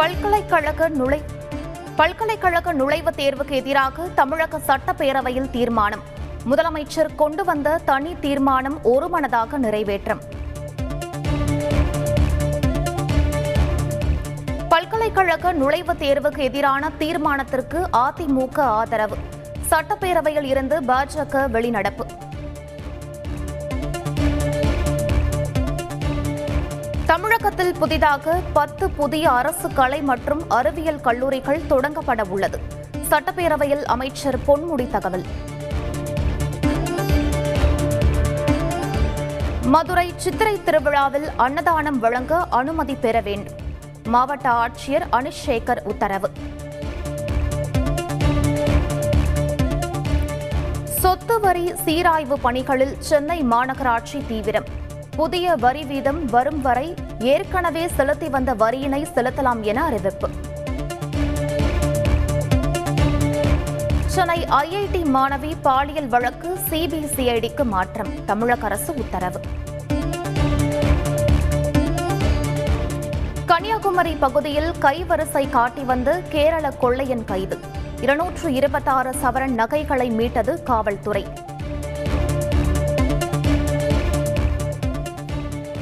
பல்கலைக்கழக நுழை பல்கலைக்கழக நுழைவுத் தேர்வுக்கு எதிராக தமிழக சட்டப்பேரவையில் தீர்மானம். முதலமைச்சர் கொண்டு வந்த தனி தீர்மானம் ஒருமனதாக நிறைவேற்றம். பல்கலைக்கழக நுழைவுத் தேர்வுக்கு எதிரான தீர்மானத்திற்கு அதிமுக ஆதரவு. சட்டப்பேரவையில் இருந்து பாஜக வெளிநடப்பு. தமிழகத்தில் புதிதாக பத்து புதிய அரசு கலை மற்றும் அறிவியல் கல்லூரிகள் தொடங்கப்பட உள்ளது. சட்டப்பேரவையில் அமைச்சர் பொன்முடி தகவல். மதுரை சித்திரை திருவிழாவில் அன்னதானம் வழங்க அனுமதி பெற வேண்டும் மாவட்ட ஆட்சியர் அனிஷேகர் உத்தரவு. சொத்து வரி சீராய்வு பணிகளில் சென்னை மாநகராட்சி தீவிரம். புதிய வரி வீதம் வரும் வரை ஏற்கனவே செலுத்தி வந்த வரியினை செலுத்தலாம் என அறிவிப்பு. சென்னை ஐஐடி மாணவி பாலியல் வழக்கு சிபிசிஐடிக்கு மாற்றம் தமிழக அரசு உத்தரவு. கன்னியாகுமரி பகுதியில் கைவரிசை காட்டி வந்த கேரள கொள்ளையன் கைது. இருநூற்று இருபத்தாறு சவரன் நகைகளை மீட்டது காவல்துறை.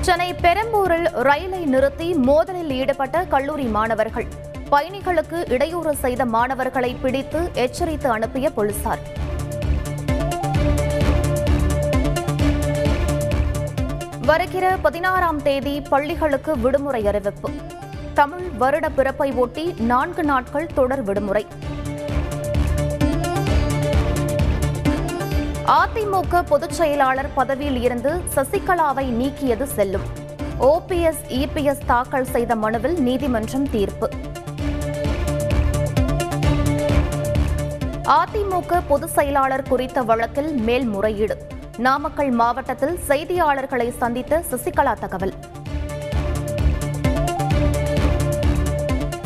சென்னை பெரம்பூரில் ரயிலை நிறுத்தி மோதலில் ஈடுபட்ட கல்லூரி மாணவர்கள். பயணிகளுக்கு இடையூறு செய்த மாணவர்களை பிடித்து எச்சரித்து அனுப்பிய போலீசார். வருகிற பதினாறாம் தேதி பள்ளிகளுக்கு விடுமுறை அறிவிப்பு. தமிழ் வருட பிறப்பை ஒட்டி நான்கு நாட்கள் தொடர் விடுமுறை. அதிமுக பொதுச் செயலாளர் பதவியில் இருந்து சசிகலாவை நீக்கியது செல்லும். ஓபிஎஸ் இபிஎஸ் தாக்கல் செய்த மனுவில் நீதிமன்றம் தீர்ப்பு. அதிமுக பொதுச் செயலாளர் குறித்த வழக்கில் மேல்முறையீடு. நாமக்கல் மாவட்டத்தில் செய்தியாளர்களை சந்தித்த சசிகலா தகவல்.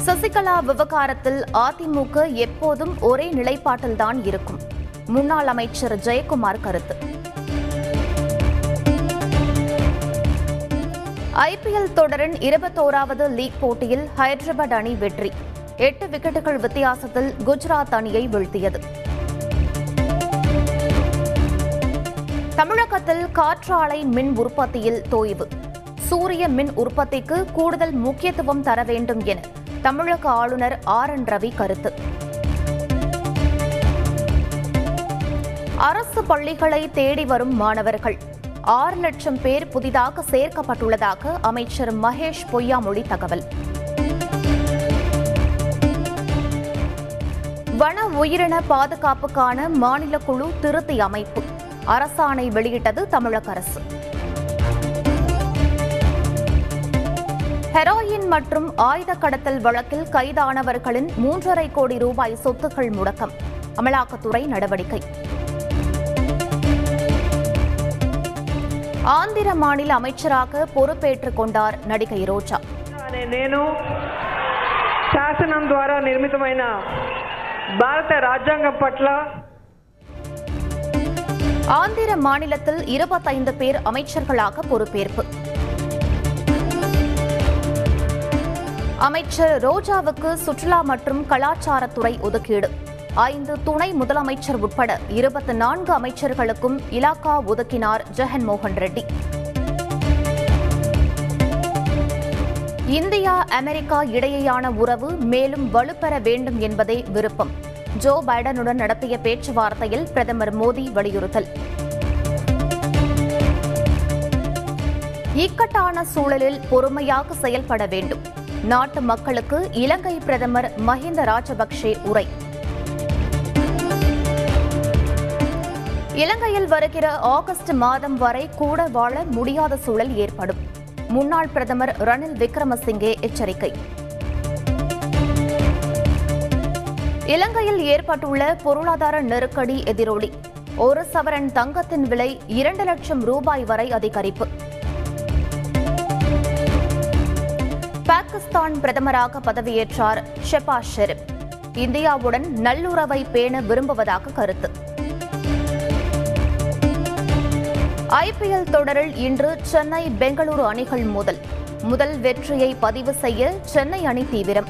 சசிகலா விவகாரத்தில் அதிமுக எப்போதும் ஒரே நிலைப்பாட்டில்தான் இருக்கும். முன்னாள் அமைச்சர் ஜெயக்குமார் கருத்து. ஐபிஎல் தொடரின் இருபத்தோராவது லீக் போட்டியில் ஹைதராபாத் அணி வெற்றி. எட்டு விக்கெட்டுகள் வித்தியாசத்தில் குஜராத் அணியை வீழ்த்தியது. தமிழகத்தில் காற்றாலை மின் உற்பத்தியில் தோய்வு. சூரிய மின் உற்பத்திக்கு கூடுதல் முக்கியத்துவம் தர வேண்டும் என தமிழக ஆளுநர் ஆர் என் ரவி கருத்து. அரசு பள்ளிகளை தேடி வரும் மாணவர்கள். ஆறு லட்சம் பேர் புதிதாக சேர்க்கப்பட்டுள்ளதாக அமைச்சர் மகேஷ் பொய்யாமொழி தகவல். வன உயிரின பாதுகாப்புக்கான மாநில குழு திருத்தி அமைப்பு. அரசாணை வெளியிட்டது தமிழக அரசு. ஹெரோயின் மற்றும் ஆயுத கடத்தல் வழக்கில் கைதானவர்களின் மூன்றரை கோடி ரூபாய் சொத்துக்கள் முடக்கம். அமலாக்கத்துறை நடவடிக்கை. ஆந்திர மாநில அமைச்சராக பொறுப்பேற்றுக் கொண்டார் நடிகை ரோஜா అనే నేను శాసనం ద్వారా నిర్మితమైన భారత రాజ్యాంగం పట్ల ஆந்திர மாநிலத்தில் இருபத்தைந்து பேர் அமைச்சர்களாக பொறுப்பேற்பு அமைச்சர் ரோஜாவுக்கு சுற்றுலா மற்றும் கலாச்சாரத்துறை ஒதுக்கீடு ஐந்து துணை முதலமைச்சர் உட்பட இருபத்தி நான்கு அமைச்சர்களுக்கும் இலாக்கா ஒதுக்கினார் ஜெகன்மோகன் ரெட்டி. இந்தியா அமெரிக்கா இடையேயான உறவு மேலும் வலுப்பெற வேண்டும் என்பதே விருப்பம். ஜோ பைடனுடன் நடத்திய பேச்சுவார்த்தையில் பிரதமர் மோடி வலியுறுத்தல். இக்கட்டான சூழலில் பொறுமையாக செயல்பட வேண்டும். நாட்டு மக்களுக்கு இலங்கை பிரதமர் மஹிந்த ராஜபக்சே உரை. இலங்கையில் வருகிற ஆகஸ்ட் மாதம் வரை கூட வாழ முடியாத சூழல் ஏற்படும். முன்னாள் பிரதமர் ரணில் விக்ரமசிங்கே எச்சரிக்கை. இலங்கையில் ஏற்பட்டுள்ள பொருளாதார நெருக்கடி எதிரொலி. ஒரு சவரன் தங்கத்தின் விலை இரண்டு லட்சம் ரூபாய் வரை அதிகரிப்பு. பாகிஸ்தான் பிரதமராக பதவியேற்றார் ஷெபா ஷெரிப். இந்தியாவுடன் நல்லுறவை பேண விரும்புவதாக கருத்து. ஐபிஎல் தொடரில் இன்று சென்னை பெங்களூரு அணிகள் மோதல். முதல் வெற்றியை பதிவு செய்ய சென்னை அணி தீவிரம்.